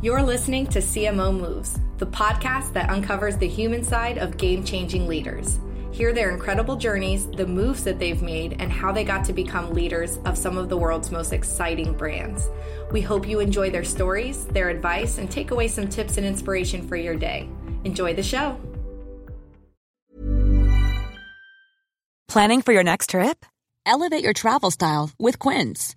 You're listening to CMO Moves, the podcast that uncovers the human side of game changing leaders. Hear their incredible journeys, the moves that they've made, and how they got to become leaders of some of the world's most exciting brands. We hope you enjoy their stories, their advice, and take away some tips and inspiration for your day. Enjoy the show. Planning for your next trip? Elevate your travel style with Quince.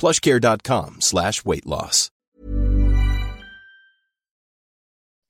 plushcare.com slash weight loss.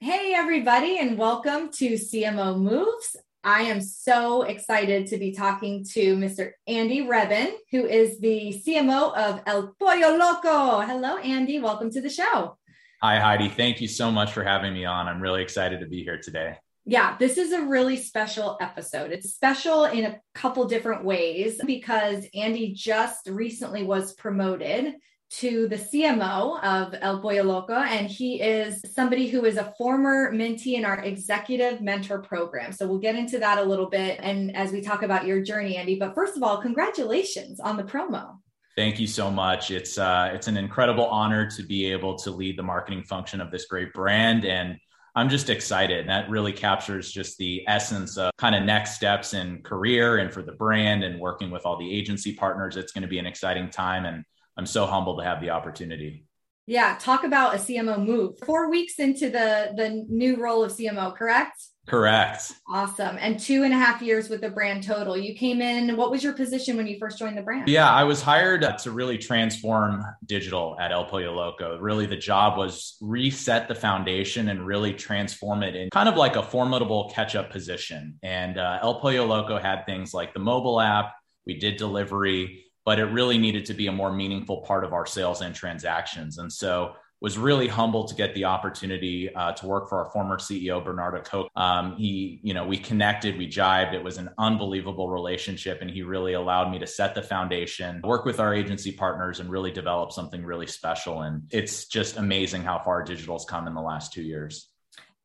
Hey, everybody, and welcome to CMO Moves. I am so excited to be talking to Mr. Andy Rebhun, who is the CMO of El Pollo Loco. Hello, Andy. Welcome to the show. Hi, Heidi. Thank you so much for having me on. I'm really excited to be here today. Yeah, this is a really special episode. It's special in a couple different ways because Andy just recently was promoted to the CMO of El Pollo Loco, and he is somebody who is a former mentee in our executive mentor program. So we'll get into that a little bit and as we talk about your journey, Andy. But first of all, congratulations on the promo. Thank you so much. It's uh, it's an incredible honor to be able to lead the marketing function of this great brand, and I'm just excited. And that really captures just the essence of kind of next steps in career and for the brand and working with all the agency partners. It's going to be an exciting time, and I'm so humbled to have the opportunity. Yeah, talk about a CMO move. Four weeks into the the new role of CMO, correct? Correct. Awesome. And two and a half years with the brand total. You came in, what was your position when you first joined the brand? Yeah, I was hired to really transform digital at El Pollo Loco. Really, the job was reset the foundation and really transform it in kind of like a formidable catch up position. And uh, El Pollo Loco had things like the mobile app, we did delivery, but it really needed to be a more meaningful part of our sales and transactions. And so was really humbled to get the opportunity uh, to work for our former CEO Bernard Acoca. Um, he, you know, we connected, we jived. It was an unbelievable relationship, and he really allowed me to set the foundation, work with our agency partners, and really develop something really special. And it's just amazing how far digital's come in the last two years.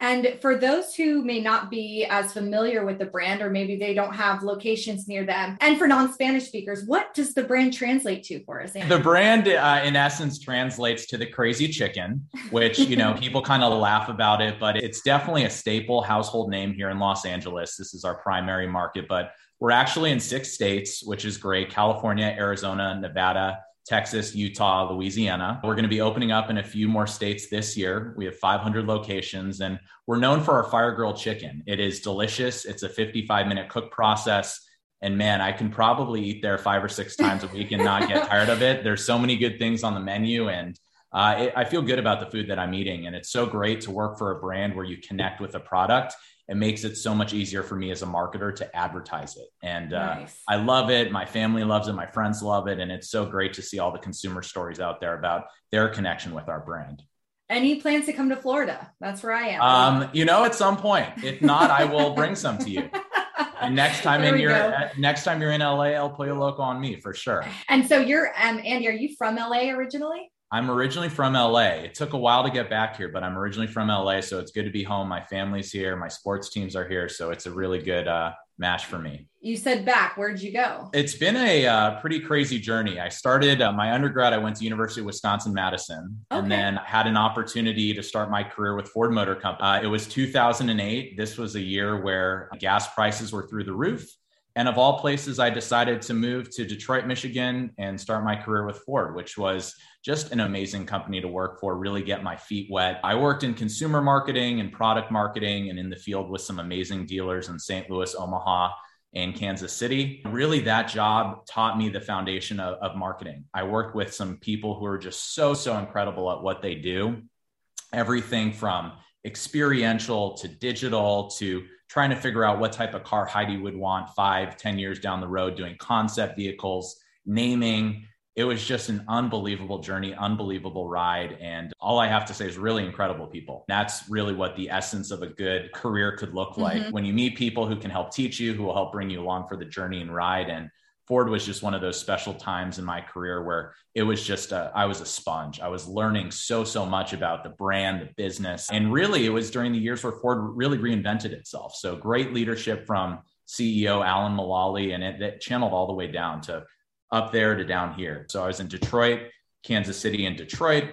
And for those who may not be as familiar with the brand, or maybe they don't have locations near them, and for non Spanish speakers, what does the brand translate to for us? The brand, uh, in essence, translates to the crazy chicken, which, you know, people kind of laugh about it, but it's definitely a staple household name here in Los Angeles. This is our primary market, but we're actually in six states, which is great California, Arizona, Nevada, Texas, Utah, Louisiana. We're going to be opening up in a few more states this year. We have 500 locations and we're known for our fire grilled chicken. It is delicious. It's a 55 minute cook process. And man, I can probably eat there five or six times a week and not get tired of it. There's so many good things on the menu and uh, it, I feel good about the food that I'm eating. And it's so great to work for a brand where you connect with a product. It makes it so much easier for me as a marketer to advertise it. And uh, nice. I love it. My family loves it. My friends love it. And it's so great to see all the consumer stories out there about their connection with our brand. Any plans to come to Florida? That's where I am. Um, you know, at some point. If not, I will bring some to you. And next time in your uh, next time you're in LA, El Pollo Loco on me for sure. And so you're um Andy, are you from LA originally? I'm originally from LA. It took a while to get back here, but I'm originally from LA, so it's good to be home. My family's here, my sports teams are here, so it's a really good uh, match for me. You said back. Where'd you go? It's been a uh, pretty crazy journey. I started uh, my undergrad. I went to University of Wisconsin Madison, okay. and then had an opportunity to start my career with Ford Motor Company. Uh, it was 2008. This was a year where gas prices were through the roof. And of all places, I decided to move to Detroit, Michigan and start my career with Ford, which was just an amazing company to work for, really get my feet wet. I worked in consumer marketing and product marketing and in the field with some amazing dealers in St. Louis, Omaha, and Kansas City. Really, that job taught me the foundation of, of marketing. I worked with some people who are just so, so incredible at what they do. Everything from experiential to digital to trying to figure out what type of car Heidi would want five, ten years down the road, doing concept vehicles, naming. It was just an unbelievable journey, unbelievable ride. And all I have to say is really incredible people. That's really what the essence of a good career could look like. Mm-hmm. When you meet people who can help teach you, who will help bring you along for the journey and ride. And Ford was just one of those special times in my career where it was just a, I was a sponge. I was learning so so much about the brand, the business, and really it was during the years where Ford really reinvented itself. So great leadership from CEO Alan Mulally, and it, it channeled all the way down to up there to down here. So I was in Detroit, Kansas City, and Detroit.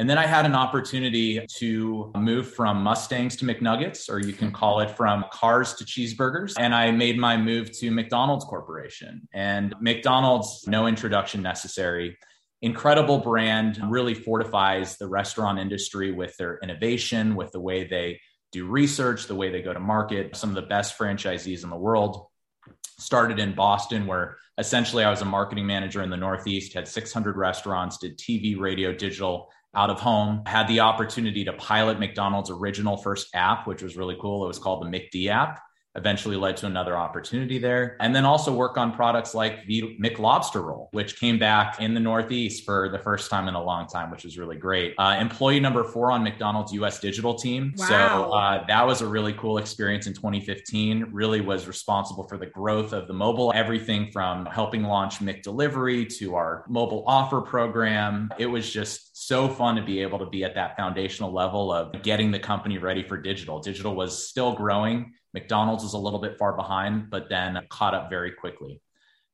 And then I had an opportunity to move from Mustangs to McNuggets, or you can call it from cars to cheeseburgers. And I made my move to McDonald's Corporation. And McDonald's, no introduction necessary. Incredible brand, really fortifies the restaurant industry with their innovation, with the way they do research, the way they go to market. Some of the best franchisees in the world. Started in Boston, where essentially I was a marketing manager in the Northeast, had 600 restaurants, did TV, radio, digital out of home. Had the opportunity to pilot McDonald's original first app, which was really cool. It was called the McD app eventually led to another opportunity there. And then also work on products like the McLobster roll, which came back in the Northeast for the first time in a long time, which was really great. Uh, employee number four on McDonald's US digital team. Wow. So uh, that was a really cool experience in 2015. Really was responsible for the growth of the mobile, everything from helping launch McDelivery to our mobile offer program. It was just so fun to be able to be at that foundational level of getting the company ready for digital. Digital was still growing McDonald's was a little bit far behind, but then caught up very quickly.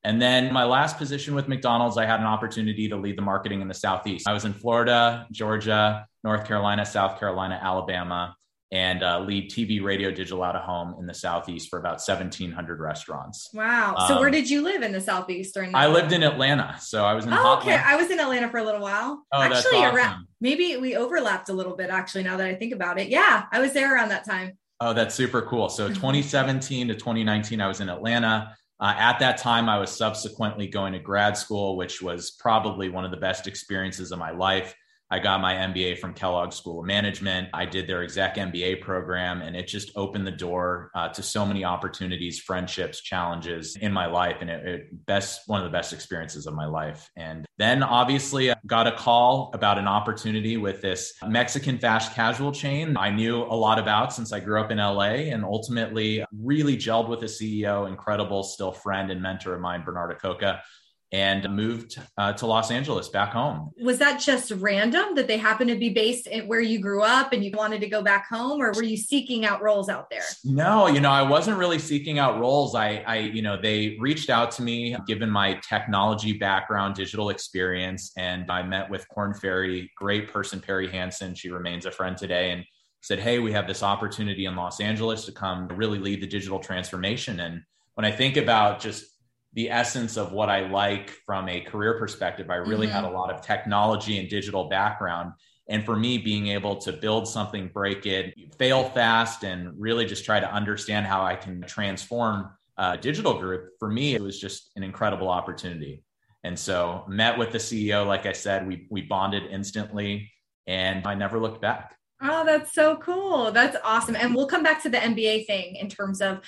And then my last position with McDonald's, I had an opportunity to lead the marketing in the Southeast. I was in Florida, Georgia, North Carolina, South Carolina, Alabama, and uh, lead TV, radio, digital out of home in the Southeast for about 1,700 restaurants. Wow. So um, where did you live in the Southeast during that? I lived in Atlanta. So I was in Oh, okay. I was in Atlanta for a little while. Oh, actually, that's awesome. around, maybe we overlapped a little bit, actually, now that I think about it. Yeah, I was there around that time. Oh, that's super cool. So 2017 to 2019, I was in Atlanta. Uh, at that time, I was subsequently going to grad school, which was probably one of the best experiences of my life. I got my MBA from Kellogg School of Management. I did their exec MBA program, and it just opened the door uh, to so many opportunities, friendships, challenges in my life, and it, it, best one of the best experiences of my life. And then, obviously, I got a call about an opportunity with this Mexican fast casual chain I knew a lot about since I grew up in LA, and ultimately really gelled with the CEO, incredible, still friend and mentor of mine, Bernard Acoca and moved uh, to Los Angeles back home. Was that just random that they happened to be based at where you grew up and you wanted to go back home or were you seeking out roles out there? No, you know, I wasn't really seeking out roles. I I you know, they reached out to me given my technology background, digital experience and I met with Korn Ferry, great person Perry Hansen, she remains a friend today and said, "Hey, we have this opportunity in Los Angeles to come really lead the digital transformation." And when I think about just the essence of what I like from a career perspective. I really mm-hmm. had a lot of technology and digital background. And for me, being able to build something, break it, fail fast, and really just try to understand how I can transform a digital group, for me, it was just an incredible opportunity. And so met with the CEO, like I said, we, we bonded instantly. And I never looked back. Oh, that's so cool. That's awesome. And we'll come back to the MBA thing in terms of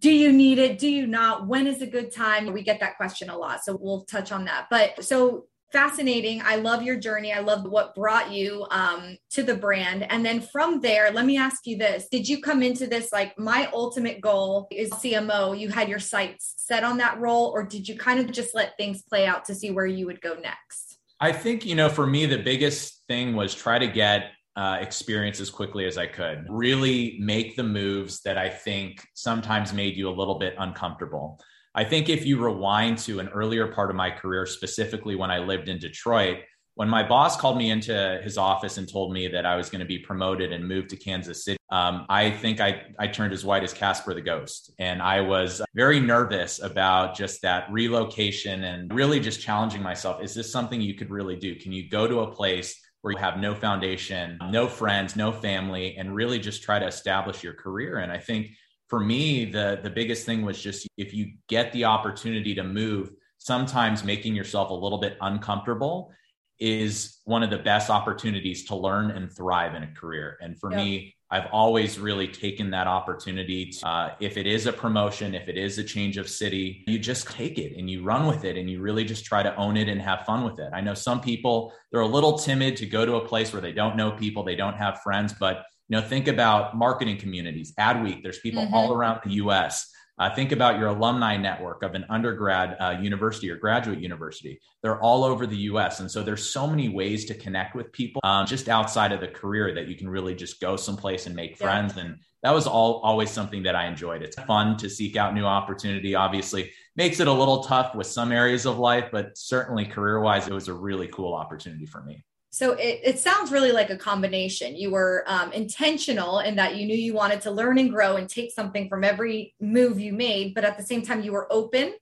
do you need it? Do you not? When is a good time? We get that question a lot. So we'll touch on that. But so fascinating. I love your journey. I love what brought you um, to the brand. And then from there, let me ask you this Did you come into this like my ultimate goal is CMO? You had your sights set on that role, or did you kind of just let things play out to see where you would go next? I think, you know, for me, the biggest thing was try to get uh, experience as quickly as I could. Really make the moves that I think sometimes made you a little bit uncomfortable. I think if you rewind to an earlier part of my career, specifically when I lived in Detroit, when my boss called me into his office and told me that I was going to be promoted and moved to Kansas City, um, I think I, I turned as white as Casper the Ghost. And I was very nervous about just that relocation and really just challenging myself. Is this something you could really do? Can you go to a place where you have no foundation, no friends, no family, and really just try to establish your career? And I think for me, the the biggest thing was just if you get the opportunity to move, sometimes making yourself a little bit uncomfortable is one of the best opportunities to learn and thrive in a career. And for yep. me, I've always really taken that opportunity. To, uh, if it is a promotion, if it is a change of city, you just take it and you run with it and you really just try to own it and have fun with it. I know some people, they're a little timid to go to a place where they don't know people, they don't have friends, but you know, think about marketing communities, Adweek. There's people mm-hmm. all around the U.S. Uh, think about your alumni network of an undergrad uh, university or graduate university. They're all over the US. And so there's so many ways to connect with people um, just outside of the career that you can really just go someplace and make friends. Yeah. And that was all always something that I enjoyed. It's fun to seek out new opportunity. Obviously, makes it a little tough with some areas of life, but certainly career wise, it was a really cool opportunity for me. So it, it sounds really like a combination. You were um, intentional in that you knew you wanted to learn and grow and take something from every move you made, but at the same time, you were open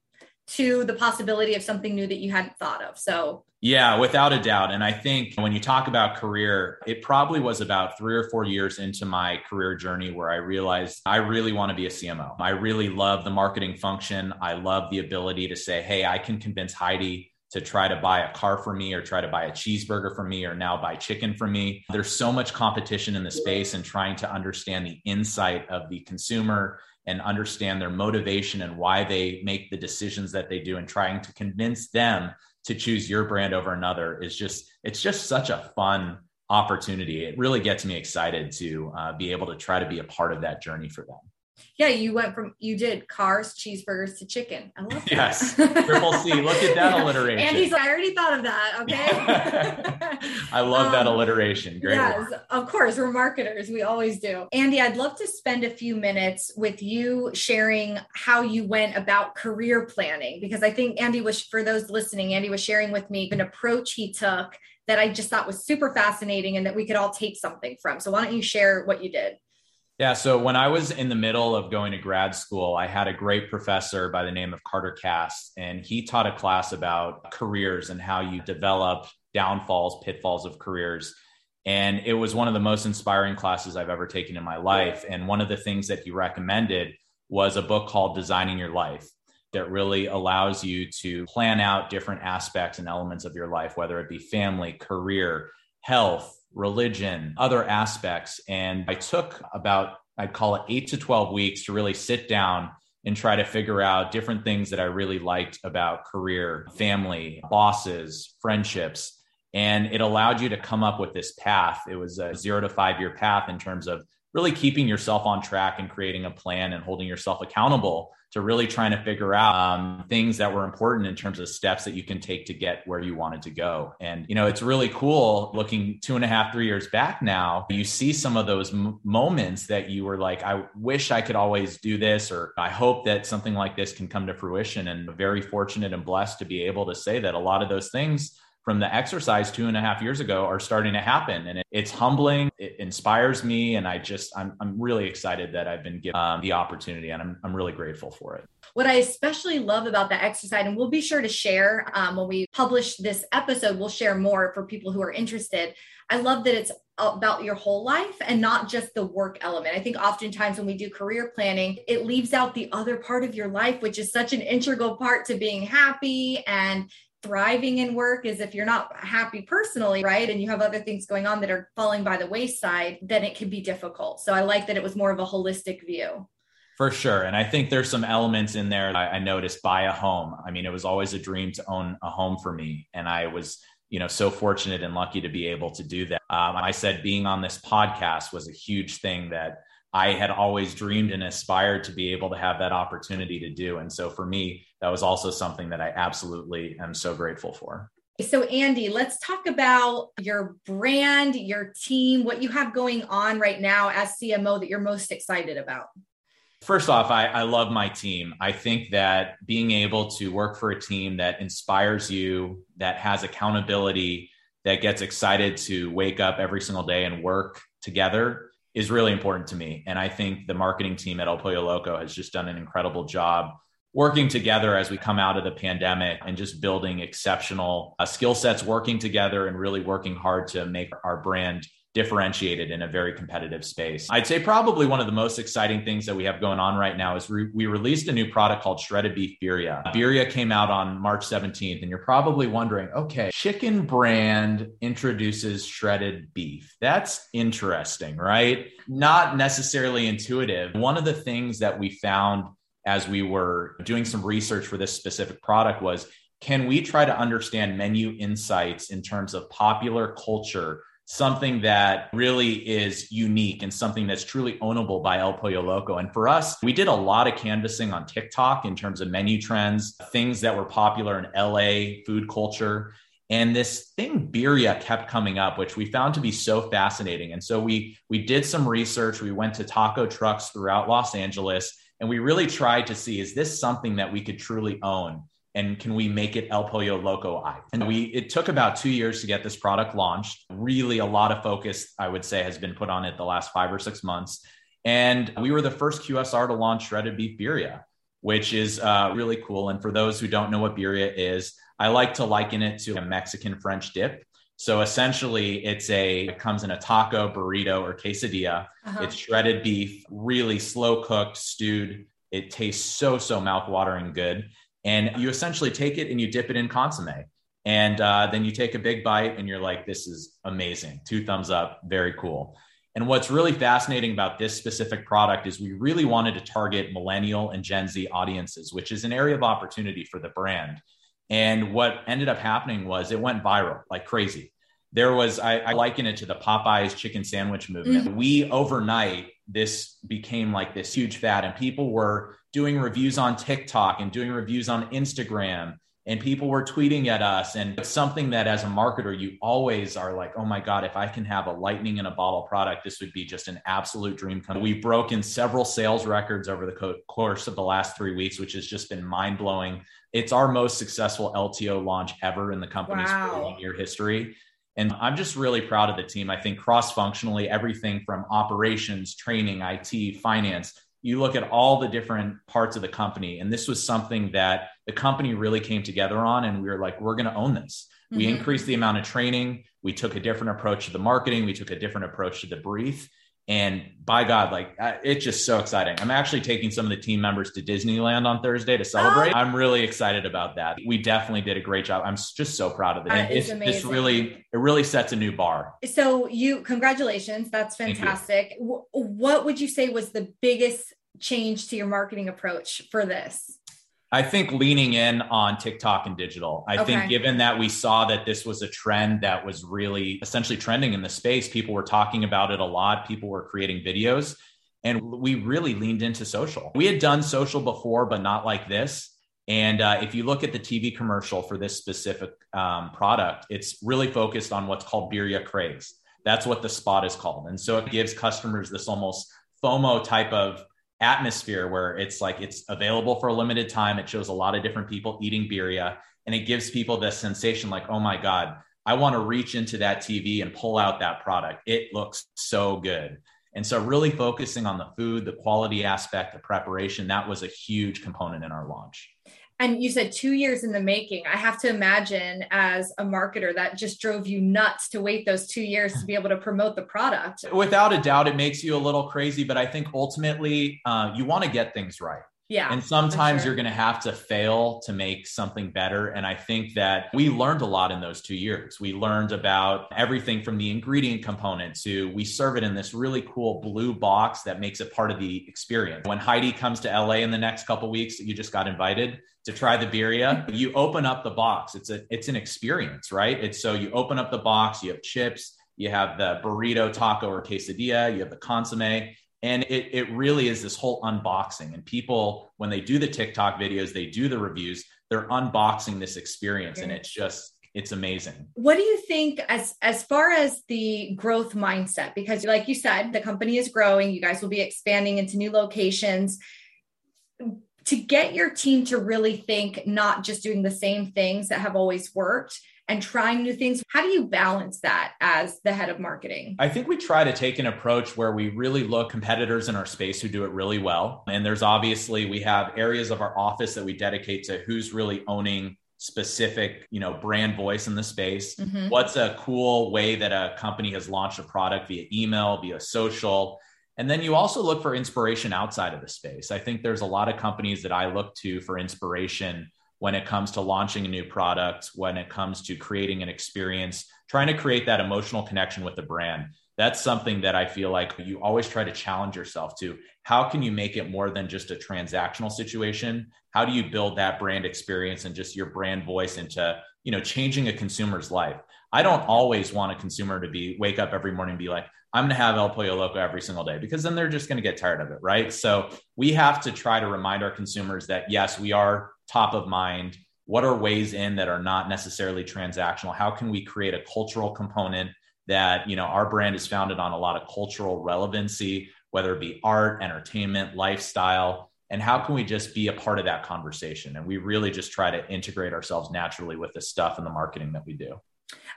to the possibility of something new that you hadn't thought of. So, yeah, without a doubt. And I think when you talk about career, it probably was about three or four years into my career journey where I realized I really want to be a CMO. I really love the marketing function. I love the ability to say, hey, I can convince Heidi to try to buy a car for me or try to buy a cheeseburger for me or now buy chicken for me. There's so much competition in the space and trying to understand the insight of the consumer and understand their motivation and why they make the decisions that they do and trying to convince them to choose your brand over another is just it's just such a fun opportunity it really gets me excited to uh, be able to try to be a part of that journey for them yeah, you went from you did cars, cheeseburgers to chicken. I love that. Yes. Triple C. Look at that alliteration. And he's like, I already thought of that. Okay. I love um, that alliteration. Great. Yes, work. of course. We're marketers. We always do. Andy, I'd love to spend a few minutes with you sharing how you went about career planning because I think Andy was for those listening, Andy was sharing with me an approach he took that I just thought was super fascinating and that we could all take something from. So why don't you share what you did? Yeah. So when I was in the middle of going to grad school, I had a great professor by the name of Carter Cast, and he taught a class about careers and how you develop downfalls, pitfalls of careers. And it was one of the most inspiring classes I've ever taken in my life. And one of the things that he recommended was a book called Designing Your Life that really allows you to plan out different aspects and elements of your life, whether it be family, career, health, religion, other aspects. And I took about, I'd call it eight to 12 weeks to really sit down and try to figure out different things that I really liked about career, family, bosses, friendships. And it allowed you to come up with this path. It was a zero to five year path in terms of really keeping yourself on track and creating a plan and holding yourself accountable to really trying to figure out um, things that were important in terms of steps that you can take to get where you wanted to go. And, you know, it's really cool looking two and a half, three years back now, you see some of those m- moments that you were like, I wish I could always do this, or I hope that something like this can come to fruition. And very fortunate and blessed to be able to say that a lot of those things from the exercise two and a half years ago are starting to happen. And it, it's humbling. It inspires me. And I just, I'm, I'm really excited that I've been given um, the opportunity and I'm, I'm really grateful for it. What I especially love about the exercise, and we'll be sure to share um, when we publish this episode, we'll share more for people who are interested. I love that it's about your whole life and not just the work element. I think oftentimes when we do career planning, it leaves out the other part of your life, which is such an integral part to being happy and thriving in work is if you're not happy personally, right? And you have other things going on that are falling by the wayside, then it can be difficult. So I like that it was more of a holistic view. For sure. And I think there's some elements in there I, noticed buy a home. I mean, it was always a dream to own a home for me. And I was you know so fortunate and lucky to be able to do that um, i said being on this podcast was a huge thing that i had always dreamed and aspired to be able to have that opportunity to do and so for me that was also something that i absolutely am so grateful for so, Andy, let's talk about your brand, your team, what you have going on right now as CMO that you're most excited about. First off, I, I, love my team. I think that being able to work for a team that inspires you, that has accountability, that gets excited to wake up every single day and work together is really important to me. And I think the marketing team at El Pollo Loco has just done an incredible job working together as we come out of the pandemic and just building exceptional uh, skill sets, working together and really working hard to make our brand differentiated in a very competitive space. I'd say probably one of the most exciting things that we have going on right now is re- we released a new product called Shredded Beef Birria. Birria came out on March 17th, and you're probably wondering, okay, chicken brand introduces shredded beef. That's interesting, right? Not necessarily intuitive. One of the things that we found as we were doing some research for this specific product was can we try to understand menu insights in terms of popular culture something that really is unique and something that's truly ownable by El Pollo Loco. And for us, we did a lot of canvassing on TikTok in terms of menu trends, things that were popular in LA food culture. And this thing birria kept coming up, which we found to be so fascinating. And so we we did some research. We went to taco trucks throughout Los Angeles, and we really tried to see is this something that we could truly own and can we make it El Pollo Loco I? And we it took about two years to get this product launched. Really, a lot of focus, I would say, has been put on it the last five or six months. And we were the first QSR to launch shredded beef birria, which is uh, really cool. And for those who don't know what birria is, I like to liken it to a Mexican French dip. So essentially, it's a it comes in a taco, burrito, or quesadilla. Uh-huh. It's shredded beef, really slow cooked, stewed. It tastes so so mouthwatering good and you essentially take it and you dip it in consomme. And uh, then you take a big bite and you're like this is amazing. Two thumbs up. Very cool. And what's really fascinating about this specific product is we really wanted to target millennial and gen z audiences which is an area of opportunity for the brand. And what ended up happening was it went viral like crazy. There was I, I liken it to the popeyes chicken sandwich movement. Mm-hmm. we overnight this became like this huge fad and people were doing reviews on TikTok and doing reviews on Instagram and people were tweeting at us and it's something that as a marketer you always are like oh my god if i can have a lightning in a bottle product this would be just an absolute dream come we've broken several sales records over the co- course of the last three weeks which has just been mind-blowing it's our most successful lto launch ever in the company's wow. year history and i'm just really proud of the team. I think cross functionally everything from operations training it finance you look at all the different parts of the company. And this was something that the company really came together on and we were like we're going to own this. Mm-hmm. we increased the amount of training. We took a different approach to the marketing. We took a different approach to the brief and by god like it's just so exciting. I'm actually taking some of the team members to disneyland on thursday to celebrate. Oh. i'm really excited about that. We definitely did a great job. I'm just so proud of it. That it's, it's really it really sets a new bar. So you congratulations. That's fantastic. What would you say was the biggest change to your marketing approach for this? I think leaning in on TikTok and digital. I okay. think given that we saw that this was a trend that was really essentially trending in the space, people were talking about it a lot, people were creating videos, and we really leaned into social. We had done social before, but not like this. And uh, if you look at the TV commercial for this specific um, product, it's really focused on what's called Birria Craze. That's what the spot is called. And so it gives customers this almost FOMO type of atmosphere where it's like it's available for a limited time. It shows a lot of different people eating birria, and it gives people this sensation like, oh my God, I want to reach into that TV and pull out that product. It looks so good. And so, really focusing on the food, the quality aspect, the preparation, that was a huge component in our launch and you said two years in the making. I have to imagine as a marketer that just drove you nuts to wait those two years to be able to promote the product. Without a doubt it makes you a little crazy but i think ultimately uh, you want to get things right Yeah. And sometimes sure. you're going to have to fail to make something better. And I think that we learned a lot in those two years. We learned about everything from the ingredient component to we serve it in this really cool blue box that makes it part of the experience. When Heidi comes to LA in the next couple weeks, you just got invited to try the birria. you open up the box. It's a it's an experience, right? It's so you open up the box, you have chips, you have the burrito, taco, or quesadilla, you have the consomme, and it, it really is this whole unboxing. And people, when they do the TikTok videos, they do the reviews, they're unboxing this experience. And it's just, it's amazing. What do you think as as far as the growth mindset? Because like you said, the company is growing, you guys will be expanding into new locations. To get your team to really think not just doing the same things that have always worked, and trying new things. How do you balance that as the head of marketing? I think we try to take an approach where we really look competitors in our space who do it really well. And there's obviously we have areas of our office that we dedicate to who's really owning specific you know brand voice in the space mm-hmm. what's a cool way that a company has launched a product via email via social and then you also look for inspiration outside of the space i think there's a lot of companies that i look to for inspiration when it comes to launching a new product, when it comes to creating an experience, trying to create that emotional connection with the brand. That's something that I feel like you always try to challenge yourself to. How can you make it more than just a transactional situation? How do you build that brand experience and just your brand voice into, you know, changing a consumer's life? I don't always want a consumer to be wake up every morning and be like, I'm going to have El Pollo Loco every single day because then they're just going to get tired of it, right? So we have to try to remind our consumers that yes, we are top of mind? What are ways in that are not necessarily transactional? How can we create a cultural component that, you know, our brand is founded on a lot of cultural relevancy, whether it be art, entertainment, lifestyle, and how can we just be a part of that conversation? And we really just try to integrate ourselves naturally with the stuff and the marketing that we do.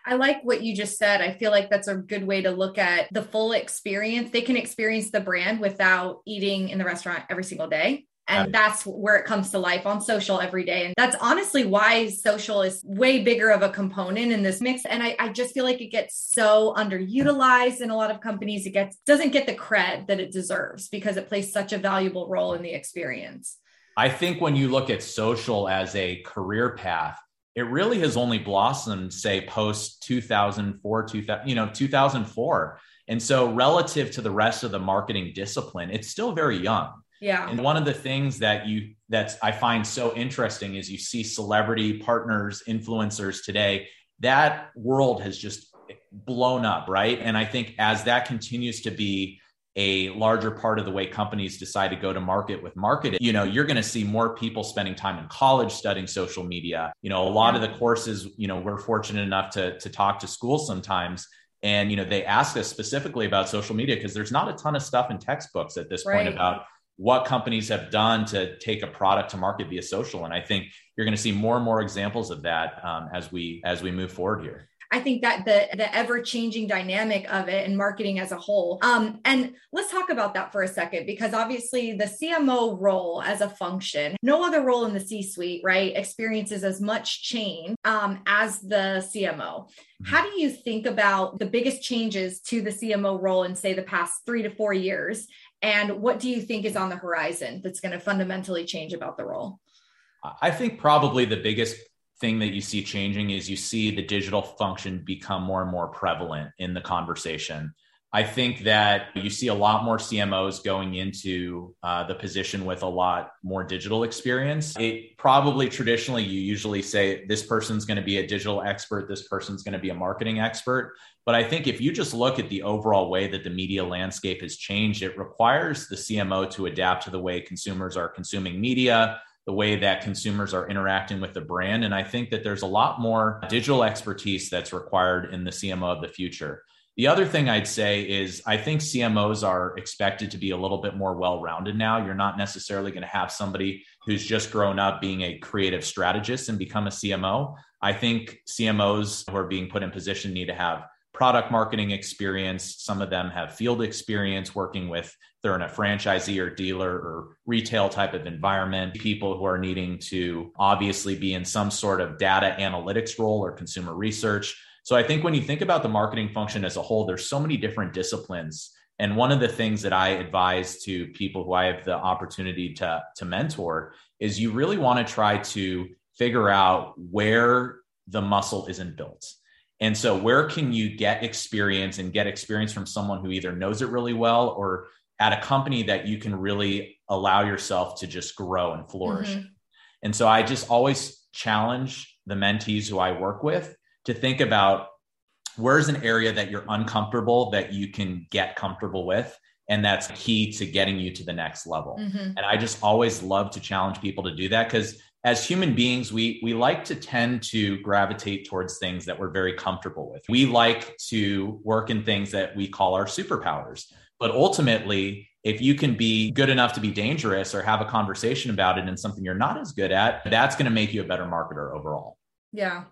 I like what you just said. I feel like that's a good way to look at the full experience. They can experience the brand without eating in the restaurant every single day. And that's where it comes to life on social every day. And that's honestly why social is way bigger of a component in this mix. And I, I just feel like it gets so underutilized in a lot of companies. It gets doesn't get the cred that it deserves because it plays such a valuable role in the experience. I think when you look at social as a career path, it really has only blossomed, say, post 2004, 2000, you know, 2004. And so relative to the rest of the marketing discipline, it's still very young. Yeah. And one of the things that you that's I find so interesting is you see celebrity partners, influencers today, that world has just blown up, right? And I think as that continues to be a larger part of the way companies decide to go to market with marketing, you know, you're going to see more people spending time in college studying social media. You know, a lot yeah. of the courses, you know, we're fortunate enough to to talk to schools sometimes and you know they ask us specifically about social media because there's not a ton of stuff in textbooks at this right. point about what companies have done to take a product to market via social and i think you're going to see more and more examples of that um, as we as we move forward here I think that the the ever changing dynamic of it and marketing as a whole. Um, and let's talk about that for a second because obviously the CMO role as a function, no other role in the C suite, right, experiences as much change um, as the CMO. Mm-hmm. How do you think about the biggest changes to the CMO role in say the past three to four years? And what do you think is on the horizon that's going to fundamentally change about the role? I think probably the biggest thing that you see changing is you see the digital function become more and more prevalent in the conversation. I think that you see a lot more CMOs going into uh, the position with a lot more digital experience. It probably traditionally, you usually say this person's going to be a digital expert, this person's going to be a marketing expert. But I think if you just look at the overall way that the media landscape has changed, it requires the CMO to adapt to the way consumers are consuming media, the way that consumers are interacting with the brand. And I think that there's a lot more digital expertise that's required in the CMO of the future. The other thing I'd say is I think CMOs are expected to be a little bit more well rounded now. You're not necessarily going to have somebody who's just grown up being a creative strategist and become a CMO. I think CMOs who are being put in position need to have product marketing experience. Some of them have field experience working with, they're in a franchisee or dealer or retail type of environment. People who are needing to obviously be in some sort of data analytics role or consumer research so I think when you think about the marketing function as a whole, there's so many different disciplines And one of the things that I advise to people who I have the opportunity to, to mentor is you really want to try to figure out where the muscle isn't built. And so, where can you get experience and get experience from someone who either knows it really well or at a company that you can really allow yourself to just grow and flourish? Mm-hmm. And so, I just always challenge the mentees who I work with to think about where's an area that you're uncomfortable that you can get comfortable with and that's key to getting you to the next level. Mm-hmm. and i just always love to challenge people to do that because as human beings we we like to tend to gravitate towards things that we're very comfortable with. We like to work in things that we call our superpowers. But ultimately if you can be good enough to be dangerous or have a conversation about it in something you're not as good at that's going to make you a better marketer overall. Yeah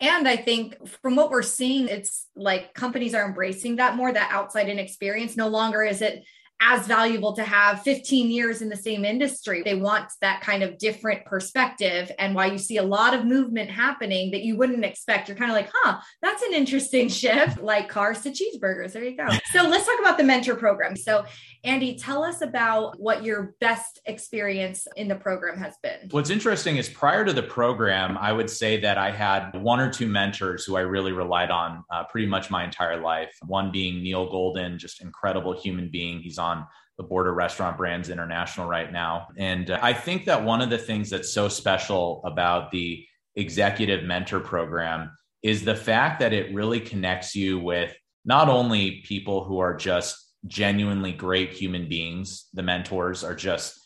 and I think from what we're seeing, it's like companies are embracing that more, that outside in experience. No longer is it as valuable to have 15 years in the same industry. They want that kind of different perspective. And why you see a lot of movement happening that you wouldn't expect. You're kind of like, huh, that's an interesting shift, like cars to cheeseburgers. There you go. So let's talk about the mentor program. So, Andy, tell us about what your best experience in the program has been. What's interesting is prior to the program, I would say that I had one or two mentors who I really relied on uh, pretty much my entire life. One being Neil Golden, just incredible human being. He's on on the border Restaurant Brands International right now. And uh, I think that one of the things that's so special about the executive mentor program is the fact that it really connects you with not only people who are just genuinely great human beings, the mentors are just,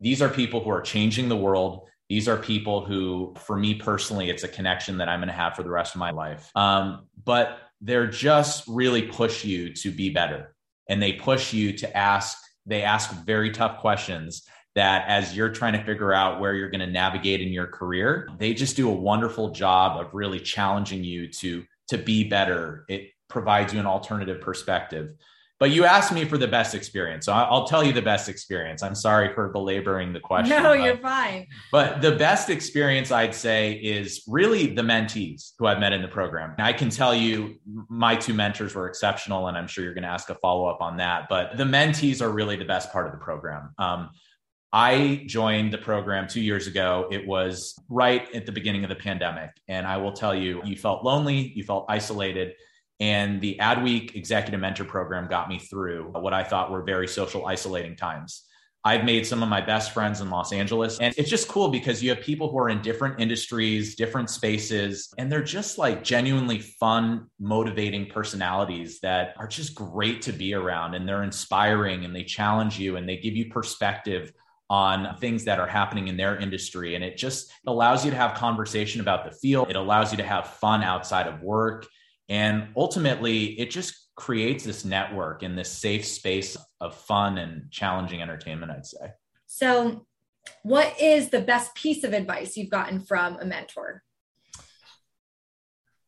these are people who are changing the world. These are people who, for me personally, it's a connection that I'm going to have for the rest of my life. Um, but they're just really push you to be better and they push you to ask they ask very tough questions that as you're trying to figure out where you're going to navigate in your career they just do a wonderful job of really challenging you to to be better. It provides you an alternative perspective but you asked me for the best experience. So I'll tell you the best experience. I'm sorry for belaboring the question. No, you're fine. But the best experience I'd say is really the mentees who I've met in the program. I can tell you my two mentors were exceptional, and I'm sure you're going to ask a follow up on that. But the mentees are really the best part of the program. Um, I joined the program two years ago. It was right at the beginning of the pandemic. And I will tell you, you felt lonely, you felt isolated and the Adweek Executive Mentor Program got me through what I thought were very social isolating times. I've made some of my best friends in Los Angeles. And it's just cool because you have people who are in different industries, different spaces, and they're just like genuinely fun, motivating personalities that are just great to be around. And they're inspiring and they challenge you and they give you perspective on things that are happening in their industry. And it just allows you to have conversation about the field. It allows you to have fun outside of work. And ultimately, it just creates this network in this safe space of fun and challenging entertainment, I'd say. So, what is the best piece of advice you've gotten from a mentor?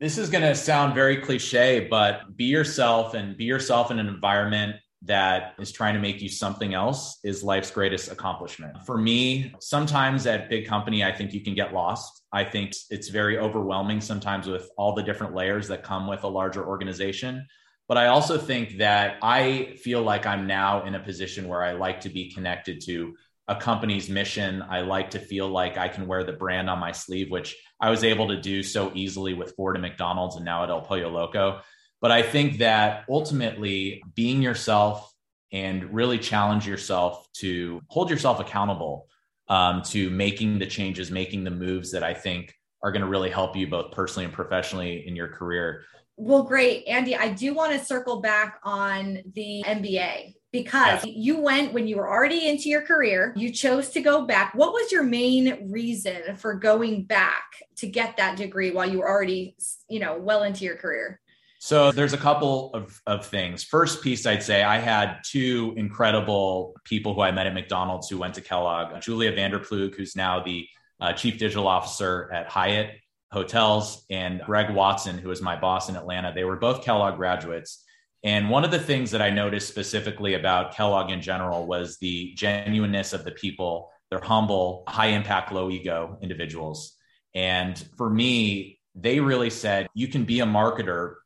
This is going to sound very cliche, but be yourself and be yourself in an environment that is trying to make you something else is life's greatest accomplishment. For me, sometimes at big company, I think you can get lost. I think it's very overwhelming sometimes with all the different layers that come with a larger organization. But I also think that I feel like I'm now in a position where I like to be connected to a company's mission. I like to feel like I can wear the brand on my sleeve, which I was able to do so easily with Ford and McDonald's and now at El Pollo Loco. But I think that ultimately being yourself and really challenge yourself to hold yourself accountable um, to making the changes, making the moves that I think are going to really help you both personally and professionally in your career. Well, great. Andy, I do want to circle back on the MBA because yeah. you went when you were already into your career, you chose to go back. What was your main reason for going back to get that degree while you were already, you know, well into your career? So there's a couple of, of things. First piece, I'd say I had two incredible people who I met at McDonald's who went to Kellogg. Julia Vander Ploeg, who's now the uh, chief digital officer at Hyatt Hotels, and Greg Watson, who was my boss in Atlanta. They were both Kellogg graduates. And one of the things that I noticed specifically about Kellogg in general was the genuineness of the people. They're humble, high impact, low ego individuals. And for me, they really said, you can be a marketer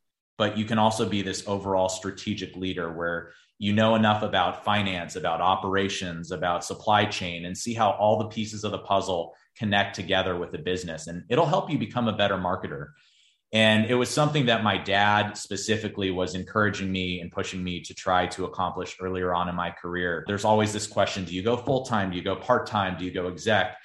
but you can also be this overall strategic leader where you know enough about finance, about operations, about supply chain, and see how all the pieces of the puzzle connect together with the business. And it'll help you become a better marketer. And it was something that my dad specifically was encouraging me and pushing me to try to accomplish earlier on in my career. There's always this question do you go full time? Do you go part time? Do you go exec?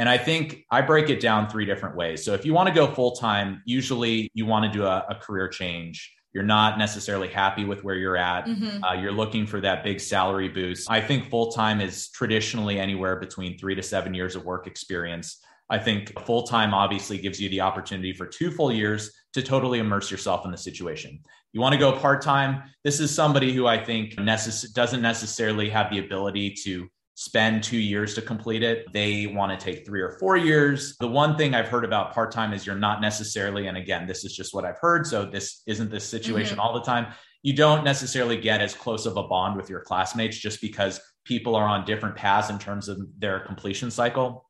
And I think I break it down three different ways. So if you want to go full time, usually you want to do a, a, career change. You're not necessarily happy with where you're at. Mm-hmm. Uh, you're looking for that big salary boost. I think full time is traditionally anywhere between three to seven years of work experience. I think full time obviously gives you the opportunity for two full years to totally immerse yourself in the situation. You want to go part time. This is somebody who I think necess- doesn't necessarily have the ability to spend two years to complete it. They want to take three or four years. The one thing I've heard about part time is you're not necessarily, and again, this is just what I've heard. So this isn't the situation mm-hmm. all the time. You don't necessarily get as close of a bond with your classmates just because people are on different paths in terms of their completion cycle.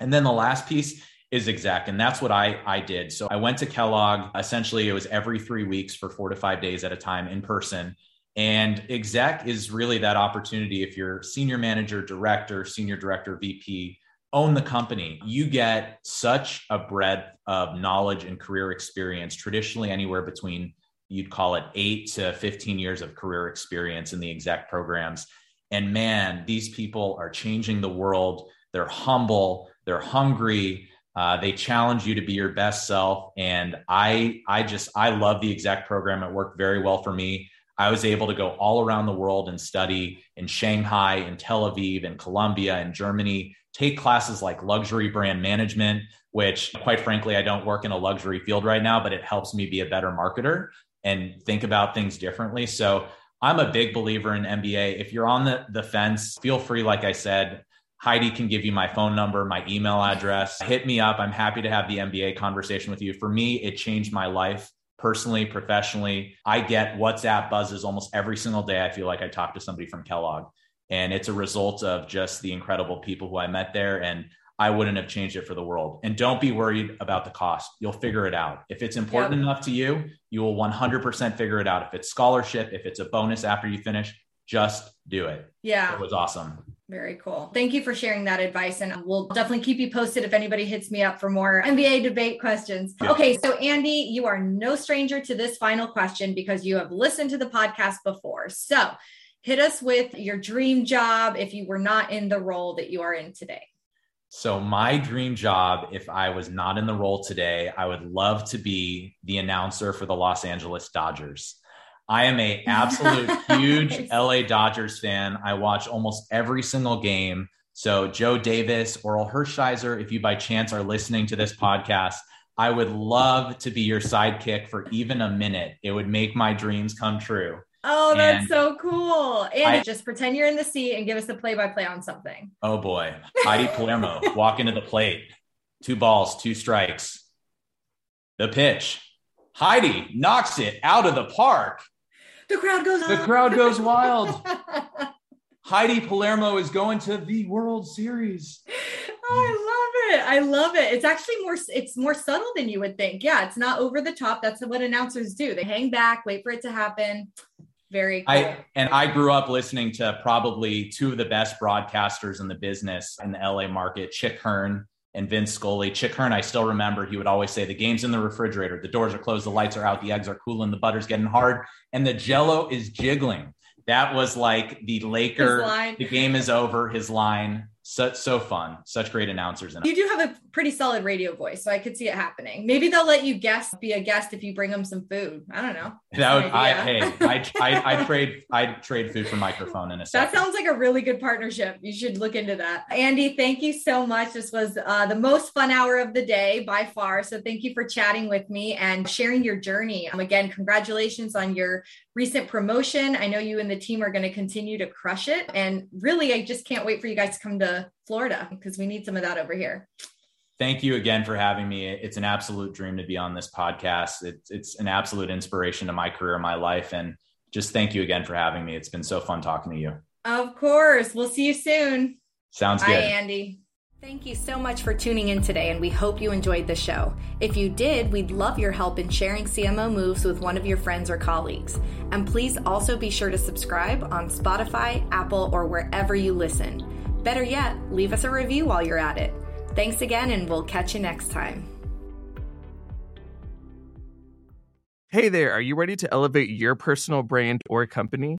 And then the last piece is exec. And that's what I, I did. So I went to Kellogg. Essentially, it was every three weeks for four to five days at a time in person. And exec is really that opportunity. If you're senior manager, director, senior director, VP, own the company, you get such a breadth of knowledge and career experience, traditionally anywhere between you'd call it eight to 15 years of career experience in the exec programs. And man, these people are changing the world. They're humble, they're hungry, uh, they challenge you to be your best self. And I, I just, I love the exec program. It worked very well for me. I was able to go all around the world and study in Shanghai, in Tel Aviv, in Colombia, in Germany, take classes like luxury brand management, which quite frankly, I don't work in a luxury field right now, but it helps me be a better marketer and think about things differently. So I'm a big believer in MBA. If you're on the, the fence, feel free, like I said, Heidi can give you my phone number, my email address. Hit me up. I'm happy to have the MBA conversation with you. For me, it changed my life personally, professionally. I get WhatsApp buzzes almost every single day. I feel like I talk to somebody from Kellogg. And it's a result of just the incredible people who I met there. And I wouldn't have changed it for the world. And don't be worried about the cost. You'll figure it out. If it's important yep. enough to you, you will 100% figure it out. If it's scholarship, if it's a bonus after you finish, just do it. Yeah. It was awesome. Very cool. Thank you for sharing that advice. And we'll definitely keep you posted if anybody hits me up for more MBA debate questions. Yeah. Okay. So, Andy, you are no stranger to this final question because you have listened to the podcast before. So, hit us with your dream job if you were not in the role that you are in today. So, my dream job, if I was not in the role today, I would love to be the announcer for the Los Angeles Dodgers. I am a absolute huge LA Dodgers fan. I watch almost every single game. So Joe Davis, Orel Hershiser, if you by chance are listening to this podcast, I would love to be your sidekick for even a minute. It would make my dreams come true. Oh, that's and so cool. And just pretend you're in the seat and give us the play by play on something. Oh boy. Heidi Palermo walk into the plate. Two balls, two strikes. The pitch. Heidi knocks it out of the park. The crowd goes. The crowd goes wild. Heidi Palermo is going to the World Series. Oh, I love it. I love it. It's actually more it's more subtle than you would think. Yeah, it's not over the top. That's what announcers do. They hang back, wait for it to happen. Very cool. I and I grew up listening to probably two of the best broadcasters in the business in the LA market, Chick Hearn and Vin Scully. Chick Hearn, I still remember, he would always say, The game's in the refrigerator, the doors are closed, the lights are out, the eggs are cooling, the butter's getting hard, and the jello is jiggling. That was like the Laker, the game is over, his line so so fun. Such great announcers And you do have a pretty solid radio voice so i could see it happening. Maybe they'll let you guest be a guest if you bring them some food. I don't know. That would i hey I, I i trade i trade food for microphone in a second. that sounds like a really good partnership. You should look into that. Andy thank you so much. This was uh, the most fun hour of the day by far. So thank you for chatting with me and sharing your journey. Um, again congratulations on your recent promotion i know you and the team are going to continue to crush it and really i just can't wait for you guys to come to Florida because we need some of that over here. Thank you again for having me. It's an absolute dream to be on this podcast. It's, it's an absolute inspiration to my career, my life. And just thank you again for having me. It's been so fun talking to you. Of course. We'll see you soon. Sounds Bye, good. Andy. Thank you so much for tuning in today, and we hope you enjoyed the show. If you did, we'd love your help in sharing CMO moves with one of your friends or colleagues. And please also be sure to subscribe on Spotify, Apple, or wherever you listen. Better yet, leave us a review while you're at it. Thanks again, and we'll catch you next time. Hey there, are you ready to elevate your personal brand or company?